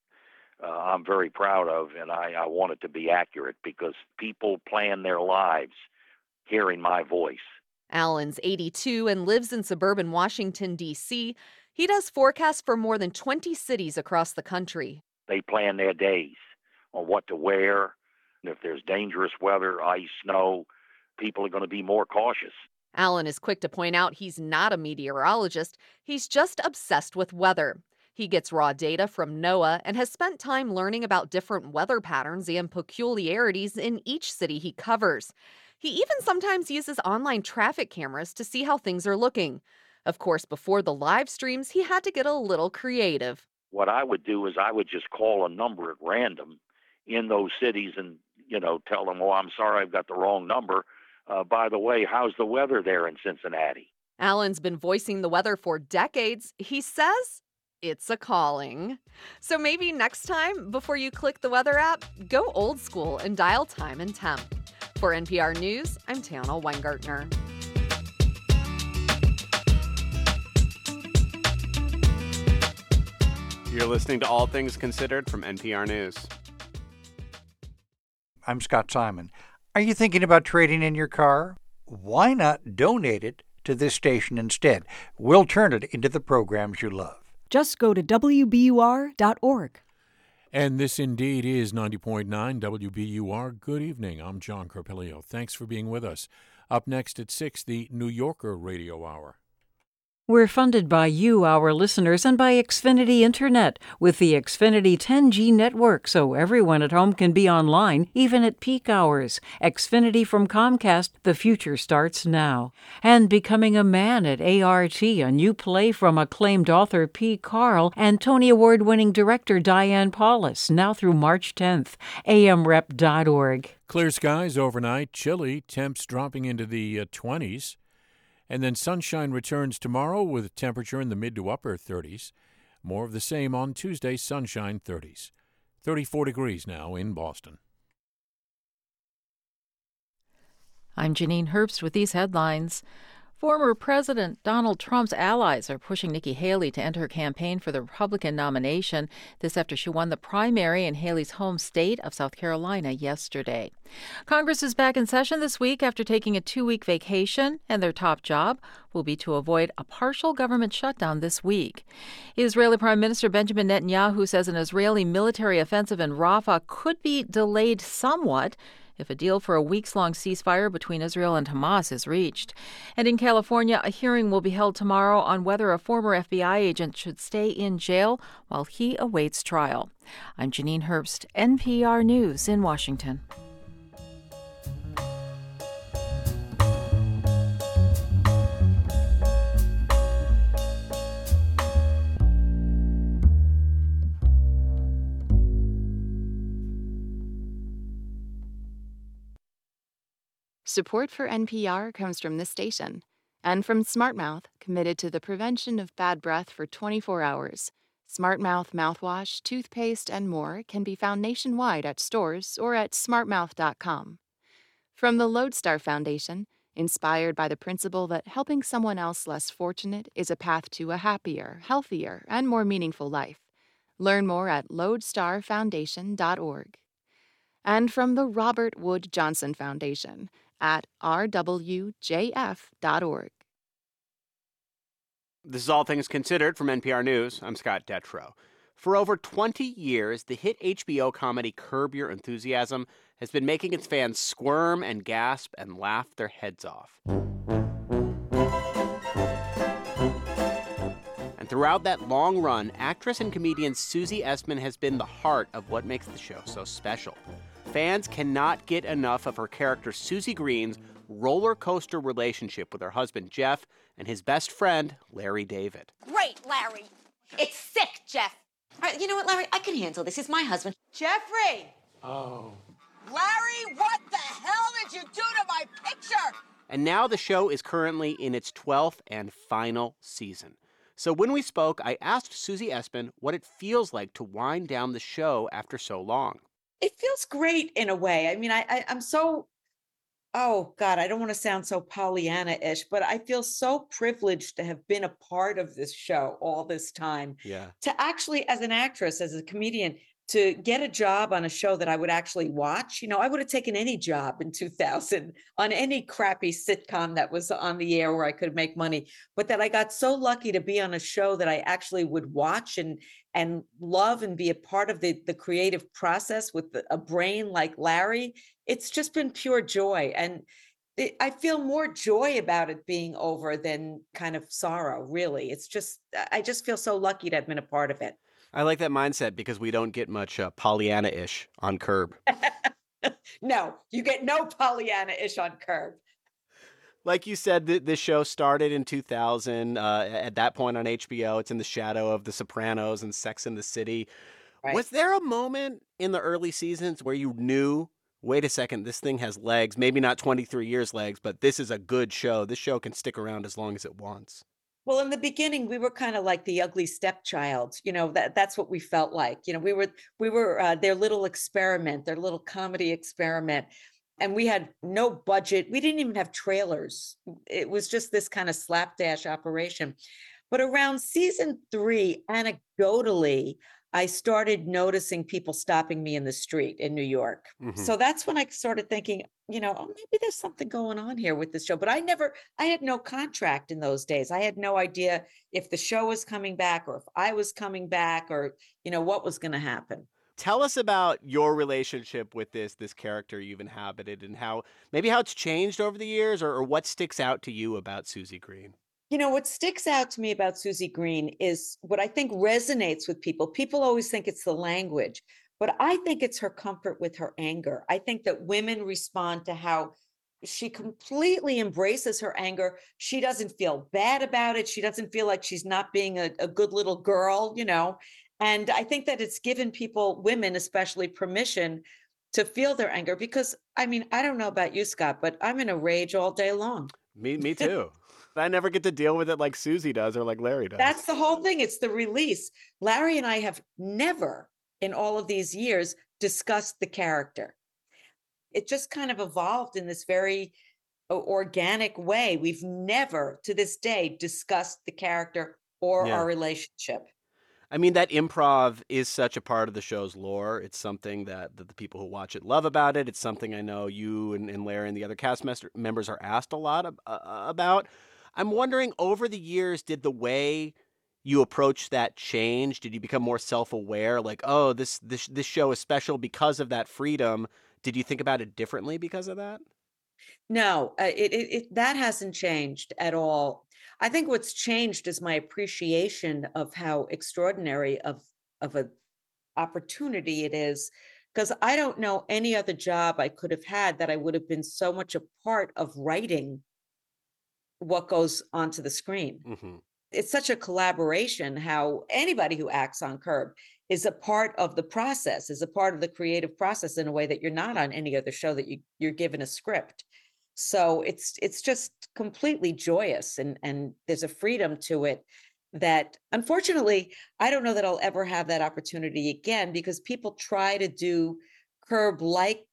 uh, I'm very proud of, and I, I want it to be accurate because people plan their lives hearing my voice. Allen's 82 and lives in suburban Washington, D.C. He does forecasts for more than 20 cities across the country. They plan their days on what to wear. And if there's dangerous weather, ice, snow, people are going to be more cautious. Allen is quick to point out he's not a meteorologist, he's just obsessed with weather. He gets raw data from NOAA and has spent time learning about different weather patterns and peculiarities in each city he covers. He even sometimes uses online traffic cameras to see how things are looking. Of course, before the live streams, he had to get a little creative what I would do is I would just call a number at random in those cities and you know tell them, "Oh, I'm sorry, I've got the wrong number." Uh, by the way, how's the weather there in Cincinnati? Allen's been voicing the weather for decades. He says it's a calling. So maybe next time, before you click the weather app, go old school and dial time and temp. For NPR News, I'm Tana Weingartner. You're listening to All Things Considered from NPR News. I'm Scott Simon. Are you thinking about trading in your car? Why not donate it to this station instead? We'll turn it into the programs you love. Just go to WBUR.org. And this indeed is 90.9 WBUR. Good evening. I'm John Carpilio. Thanks for being with us. Up next at 6, the New Yorker Radio Hour. We're funded by you, our listeners, and by Xfinity Internet with the Xfinity 10G network so everyone at home can be online, even at peak hours. Xfinity from Comcast, the future starts now. And Becoming a Man at ART, a new play from acclaimed author P. Carl and Tony Award winning director Diane Paulus, now through March 10th. amrep.org. Clear skies overnight, chilly, temps dropping into the uh, 20s. And then sunshine returns tomorrow with temperature in the mid to upper 30s. More of the same on Tuesday, sunshine 30s. 34 degrees now in Boston. I'm Janine Herbst with these headlines. Former President Donald Trump's allies are pushing Nikki Haley to enter her campaign for the Republican nomination. This after she won the primary in Haley's home state of South Carolina yesterday. Congress is back in session this week after taking a two week vacation, and their top job will be to avoid a partial government shutdown this week. Israeli Prime Minister Benjamin Netanyahu says an Israeli military offensive in Rafah could be delayed somewhat if a deal for a weeks long ceasefire between Israel and Hamas is reached. And in California, a hearing will be held tomorrow on whether a former FBI agent should stay in jail while he awaits trial. I'm Janine Herbst, NPR News in Washington. Support for NPR comes from this station and from SmartMouth, committed to the prevention of bad breath for 24 hours. SmartMouth mouthwash, toothpaste, and more can be found nationwide at stores or at smartmouth.com. From the Lodestar Foundation, inspired by the principle that helping someone else less fortunate is a path to a happier, healthier, and more meaningful life. Learn more at lodestarfoundation.org. And from the Robert Wood Johnson Foundation, at rwjf.org. This is All Things Considered from NPR News. I'm Scott Detrow. For over 20 years, the hit HBO comedy Curb Your Enthusiasm has been making its fans squirm and gasp and laugh their heads off. And throughout that long run, actress and comedian Susie Essman has been the heart of what makes the show so special. Fans cannot get enough of her character Susie Green's roller coaster relationship with her husband Jeff and his best friend Larry David. Great, Larry. It's sick, Jeff. All right, you know what, Larry? I can handle this. He's my husband. Jeffrey! Oh. Larry, what the hell did you do to my picture? And now the show is currently in its 12th and final season. So when we spoke, I asked Susie Essman what it feels like to wind down the show after so long it feels great in a way. I mean, I, I I'm so oh God, I don't want to sound so Pollyanna-ish, but I feel so privileged to have been a part of this show all this time. Yeah. To actually, as an actress, as a comedian, to get a job on a show that I would actually watch. You know, I would have taken any job in 2000 on any crappy sitcom that was on the air where I could make money, but that I got so lucky to be on a show that I actually would watch and and love and be a part of the the creative process with a brain like Larry. It's just been pure joy and I feel more joy about it being over than kind of sorrow, really. It's just, I just feel so lucky to have been a part of it. I like that mindset because we don't get much uh, Pollyanna ish on Curb. [LAUGHS] no, you get no Pollyanna ish on Curb. Like you said, th- this show started in 2000. Uh, at that point on HBO, it's in the shadow of The Sopranos and Sex in the City. Right. Was there a moment in the early seasons where you knew, wait a second, this thing has legs? Maybe not 23 years legs, but this is a good show. This show can stick around as long as it wants. Well, in the beginning, we were kind of like the ugly stepchild. You know that that's what we felt like. You know, we were we were uh, their little experiment, their little comedy experiment, and we had no budget. We didn't even have trailers. It was just this kind of slapdash operation. But around season three, anecdotally, I started noticing people stopping me in the street in New York. Mm-hmm. So that's when I started thinking, you know, oh, maybe there's something going on here with this show. But I never, I had no contract in those days. I had no idea if the show was coming back or if I was coming back or, you know, what was going to happen. Tell us about your relationship with this this character you've inhabited and how maybe how it's changed over the years or, or what sticks out to you about Susie Green. You know, what sticks out to me about Susie Green is what I think resonates with people. People always think it's the language, but I think it's her comfort with her anger. I think that women respond to how she completely embraces her anger. She doesn't feel bad about it. She doesn't feel like she's not being a, a good little girl, you know. And I think that it's given people, women especially, permission to feel their anger because I mean, I don't know about you, Scott, but I'm in a rage all day long. Me, me too. I never get to deal with it like Susie does or like Larry does. That's the whole thing. It's the release. Larry and I have never in all of these years discussed the character. It just kind of evolved in this very organic way. We've never to this day discussed the character or Yeah. our relationship. I mean, that improv is such a part of the show's lore. It's something that, that the people who watch it love about it. It's something I know you and, and Larry and the other cast members are asked a lot ab- uh, about. I'm wondering, over the years, did the way you approach that change? Did you become more self-aware? Like, oh, this this this show is special because of that freedom. Did you think about it differently because of that? No, uh, it, it, it that hasn't changed at all. I think what's changed is my appreciation of how extraordinary of of a opportunity it is because I don't know any other job I could have had that I would have been so much a part of writing what goes onto the screen. Mm-hmm. It's such a collaboration how anybody who acts on Curb is a part of the process, is a part of the creative process in a way that you're not on any other show that you, you're given a script. So it's it's just completely joyous and and there's a freedom to it that unfortunately I don't know that I'll ever have that opportunity again because people try to do curb like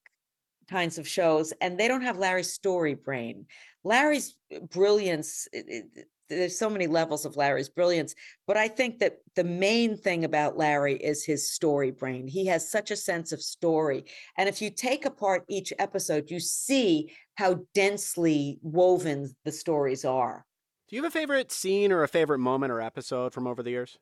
kinds of shows and they don't have Larry's story brain. Larry's brilliance it- it- there's so many levels of Larry's brilliance, but I think that the main thing about Larry is his story brain. He has such a sense of story. And if you take apart each episode, you see how densely woven the stories are. Do you have a favorite scene or a favorite moment or episode from over the years?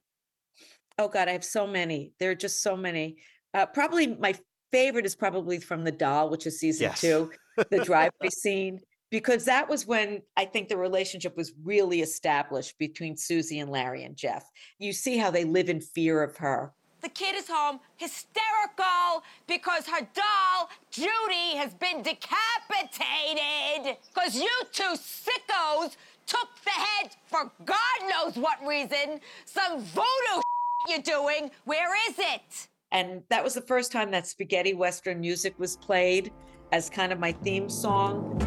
Oh God, I have so many. There are just so many. Uh, probably my favorite is probably from The Doll, which is season Yes. two, the driveway scene, because that was when I think the relationship was really established between Susie and Larry and Jeff. You see how they live in fear of her. The kid is home hysterical because her doll, Judy, has been decapitated. Because you two sickos took the head for God knows what reason. Some voodoo [LAUGHS] you're doing. Where is it? And that was the first time that spaghetti Western music was played as kind of my theme song.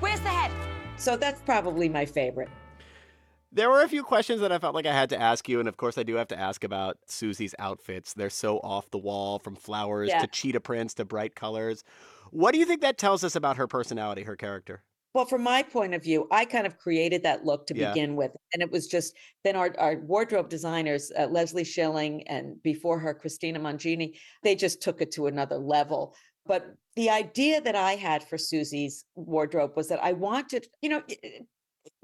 Where's the head? So that's probably my favorite. There were a few questions that I felt like I had to ask you, and of course, I do have to ask about Susie's outfits. They're so off the wall, from flowers Yeah. to cheetah prints to bright colors. What do you think that tells us about her personality, her character? Well, from my point of view, I kind of created that look to Yeah. begin with. And it was just then our, our wardrobe designers, uh, Leslie Schilling and before her, Christina Mangini, they just took it to another level. But the idea that I had for Susie's wardrobe was that I wanted, you know,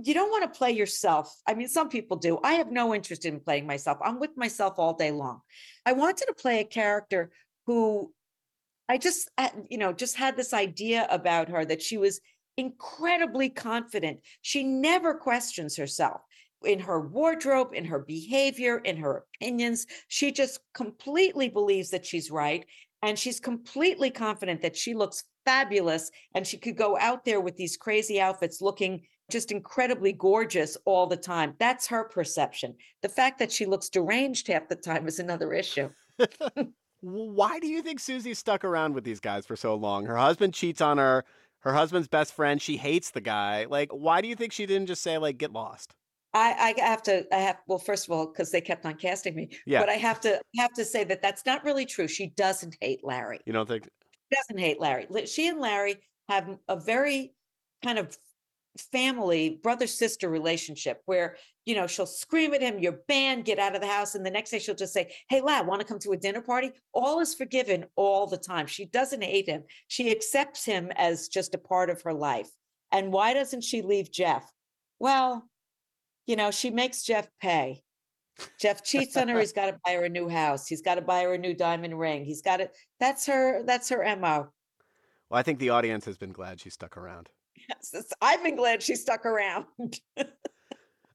you don't want to play yourself. I mean, some people do. I have no interest in playing myself. I'm with myself all day long. I wanted to play a character who I just, uh, you know, just had this idea about her that she was incredibly confident. She never questions herself in her wardrobe, in her behavior, in her opinions. She just completely believes that she's right. And she's completely confident that she looks fabulous and she could go out there with these crazy outfits looking just incredibly gorgeous all the time. That's her perception. The fact that she looks deranged half the time is another issue. [LAUGHS] Why do you think Susie stuck around with these guys for so long? Her husband cheats on her. Her husband's best friend. She hates the guy. Like, why do you think she didn't just say, like, get lost? I, I have to, I have, well, first of all, because they kept on casting me, Yeah. but I have to have to say that that's not really true. She doesn't hate Larry. You don't think? She doesn't hate Larry. She and Larry have a very kind of family brother sister relationship where you know she'll scream at him you're banned get out of the house and the next day she'll just say hey lad want to come to a dinner party all is forgiven all the time she doesn't hate him she accepts him as just a part of her life and why doesn't she leave jeff well you know she makes jeff pay jeff cheats on her he's got to buy her a new house he's got to buy her a new diamond ring he's got it. that's her that's her mo Well, I think the audience has been glad she stuck around. Yes, I've been glad she stuck around. [LAUGHS]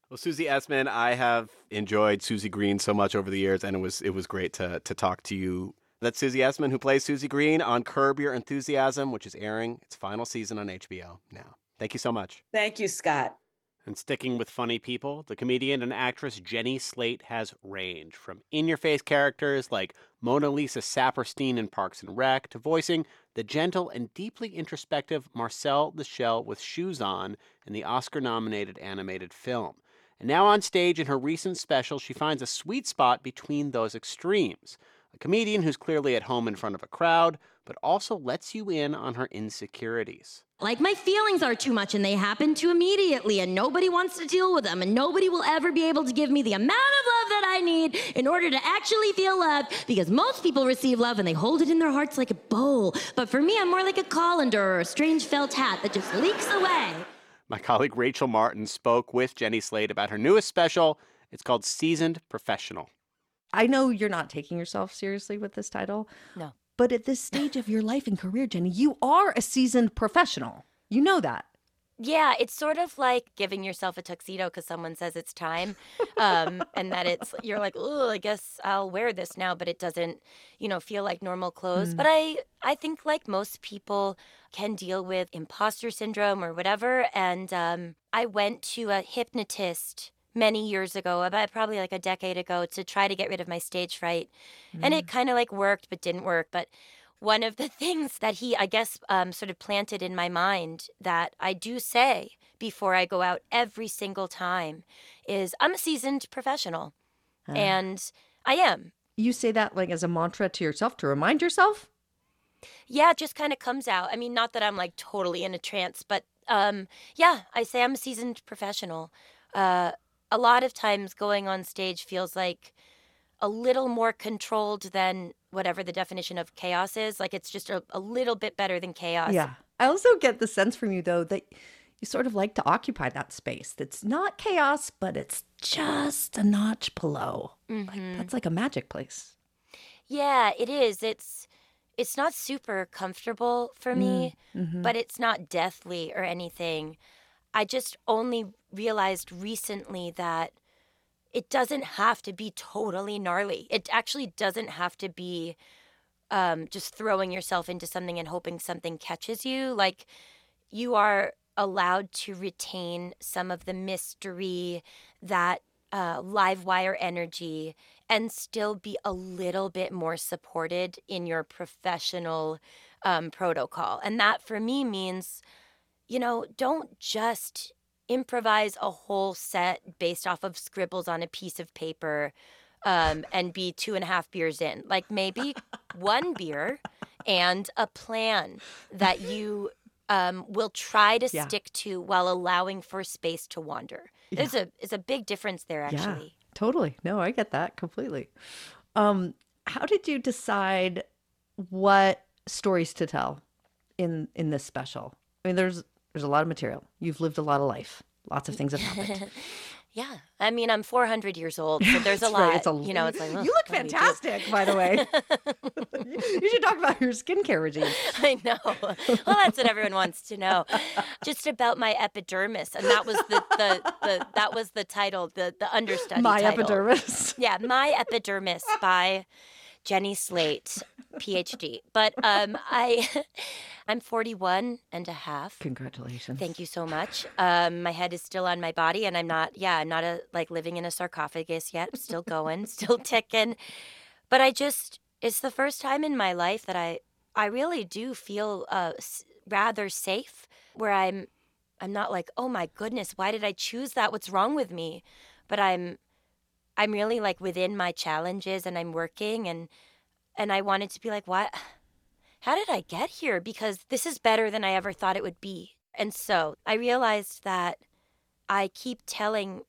Well, Susie Essman, I have enjoyed Susie Green so much over the years, and it was it was great to to talk to you. That's Susie Essman, who plays Susie Green on Curb Your Enthusiasm, which is airing its final season on HBO now. Thank you so much. Thank you, Scott. And sticking with funny people, the comedian and actress Jenny Slate has range from in your face characters like Mona Lisa Saperstein in Parks and Rec to voicing the gentle and deeply introspective Marcel the Shell with Shoes On in the Oscar nominated animated film. And now on stage in her recent special, she finds a sweet spot between those extremes a comedian who's clearly at home in front of a crowd, but also lets you in on her insecurities. Like my feelings are too much and they happen too immediately and nobody wants to deal with them and nobody will ever be able to give me the amount of love that I need in order to actually feel loved because most people receive love and they hold it in their hearts like a bowl. But for me, I'm more like a colander or a strange felt hat that just leaks away. My colleague Rachel Martin spoke with Jenny Slate about her newest special. It's called Seasoned Professional. I know you're not taking yourself seriously with this title. No. But at this stage of your life and career, Jenny, you are a seasoned professional. You know that. Yeah, it's sort of like giving yourself a tuxedo because someone says it's time, um, [LAUGHS] and that it's you're like, oh, I guess I'll wear this now, but it doesn't, you know, feel like normal clothes. Mm. But I, I think like most people can deal with imposter syndrome or whatever, and um, I went to a hypnotist many years ago, about probably like a decade ago, to try to get rid of my stage fright, and it kind of like worked, but didn't work, but one of the [LAUGHS] things that he, I guess, um, sort of planted in my mind that I do say before I go out every single time is I'm a seasoned professional. Ah. And I am. You say that like as a mantra to yourself to remind yourself? Yeah, it just kind of comes out. I mean, not that I'm like totally in a trance, but um, yeah, I say I'm a seasoned professional. Uh, a lot of times going on stage feels like a little more controlled than whatever the definition of chaos is. Like it's just a, a little bit better than chaos. Yeah. I also get the sense from you, though, that you sort of like to occupy that space that's not chaos, but it's just a notch below. Mhm. That's like a magic place. Yeah, it is. It's it's not super comfortable for me, Mm, mhm. but it's not deathly or anything. I just only realized recently that it doesn't have to be totally gnarly. It actually doesn't have to be um, just throwing yourself into something and hoping something catches you. Like you are allowed to retain some of the mystery, that uh, live wire energy, and still be a little bit more supported in your professional um, protocol. And that for me means, you know, don't just improvise a whole set based off of scribbles on a piece of paper um, and be two and a half beers in. Like maybe one beer and a plan that you um, will try to Yeah. stick to while allowing for space to wander. There's a is a big difference there actually. Yeah, totally. No, I get that completely. Um, how did you decide what stories to tell in in this special? I mean, there's there's a lot of material. You've lived a lot of life. Lots of things have happened. [LAUGHS] yeah, I mean I'm 400 years old, so [LAUGHS] there's a lot. right, it's a- you know, it's like [LAUGHS] you look what do we do? fantastic, by the way. you should talk about your skincare regime. I know. Well, that's what everyone wants to know. Just about my epidermis, and that was the the, the that was the title, the the understudy. My title. epidermis. Yeah, my epidermis by Jenny Slate, PhD. But um, I [LAUGHS] I'm 41 and a half. Congratulations. Thank you so much. Um, my head is still on my body, and I'm not. Yeah, I'm not a like living in a sarcophagus yet. I'm Still going, [LAUGHS] still ticking. But I just it's the first time in my life that I I really do feel uh, s- rather safe, where I'm I'm not like oh my goodness, why did I choose that? What's wrong with me? But I'm I'm really like within my challenges, and I'm working, and and I wanted to be like what how did I get here? Because this is better than I ever thought it would be. And so I realized that I keep telling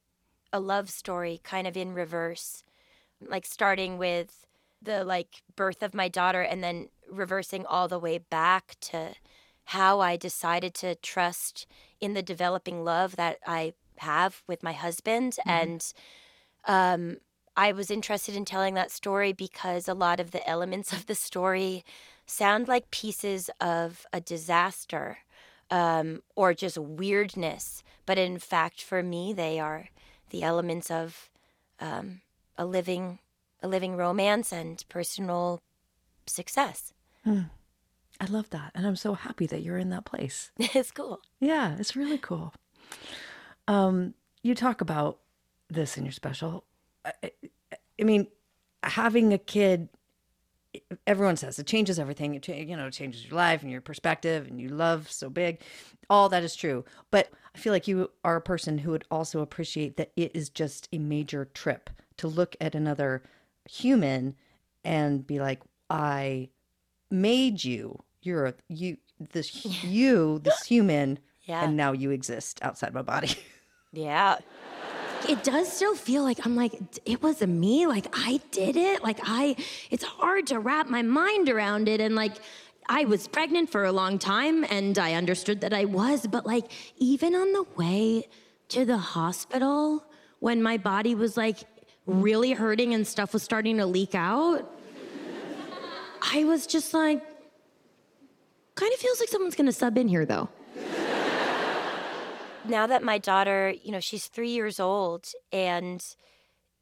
a love story kind of in reverse, like starting with the like birth of my daughter and then reversing all the way back to how I decided to trust in the developing love that I have with my husband mm-hmm. and um I was interested in telling that story because a lot of the elements of the story sound like pieces of a disaster um, or just weirdness. But in fact, for me, they are the elements of um, a living, a living romance and personal success. Hmm. I love that. And I'm so happy that you're in that place. [LAUGHS] it's cool. Yeah, it's really cool. Um, you talk about this in your special. I, I- I mean, having a kid, everyone says it changes everything. It you know, it changes your life and your perspective, and you love so big. All that is true. But I feel like you are a person who would also appreciate that it is just a major trip to look at another human and be like, I made you. You're a you this you, this human, [LAUGHS] Yeah. and now you exist outside my body. [LAUGHS] Yeah. It does still feel like I'm like, it was me. Like I did it. Like I, it's hard to wrap my mind around it. And like, I was pregnant for a long time and I understood that I was. But like, even on the way to the hospital, when my body was like really hurting and stuff was starting to leak out, I was just like, kind of feels like someone's gonna sub in here though. Now that my daughter, you know, she's three years old, and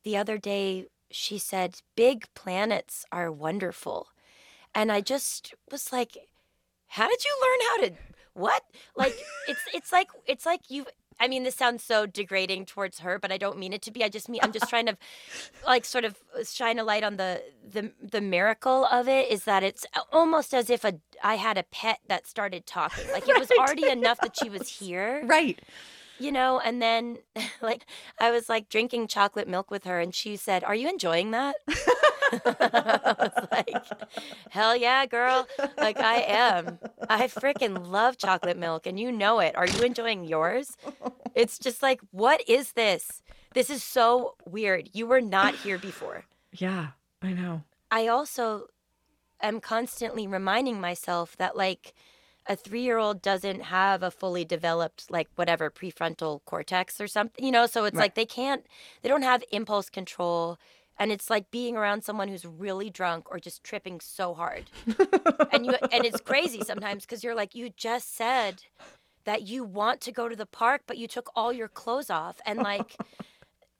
the other day she said, Big planets are wonderful. And I just was like, How did you learn how to what? Like it's it's like it's like you I mean, this sounds so degrading towards her, but I don't mean it to be. I just mean I'm just [LAUGHS] trying to like sort of uh, shine a light on the the the miracle of it is that it's almost as if a I had a pet that started talking. Like it was [LAUGHS] Right. already enough that she was here. Right. You know, and then [LAUGHS] like I was like drinking chocolate milk with her and she said, "Are you enjoying that?" [LAUGHS] I was like, "Hell yeah, girl. Like I am. I freaking love chocolate milk and you know it. Are you enjoying yours?" It's just like, "What is this? This is so weird. You were not here before." yeah, I know. I also am constantly reminding myself that like a three year old doesn't have a fully developed like whatever prefrontal cortex or something, you know, so it's Right. like they can't they don't have impulse control and it's like being around someone who's really drunk or just tripping so hard. and you and it's crazy sometimes because you're like, you just said that you want to go to the park, but you took all your clothes off. And like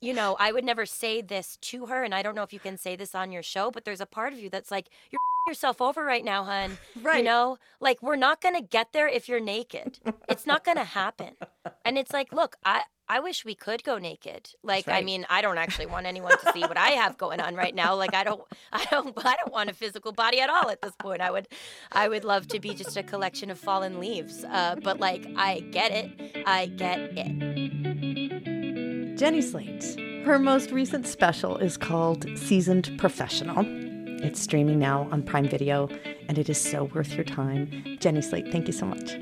you know, I would never say this to her, and I don't know if you can say this on your show, but there's a part of you that's like, you're yourself over right now, hun. Right. You know, like we're not gonna get there if you're naked. It's not gonna happen. And it's like, look, I I wish we could go naked. Like, I mean, I don't actually want anyone to see what I have going on right now. Like, I don't, [LAUGHS] I don't, I don't want a physical body at all at this point. I would, I would love to be just a collection of fallen leaves. Uh, but like, I get it. I get it. Jenny Slate. Her most recent special is called Seasoned Professional. It's streaming now on Prime Video, and it is so worth your time. Jenny Slate, thank you so much.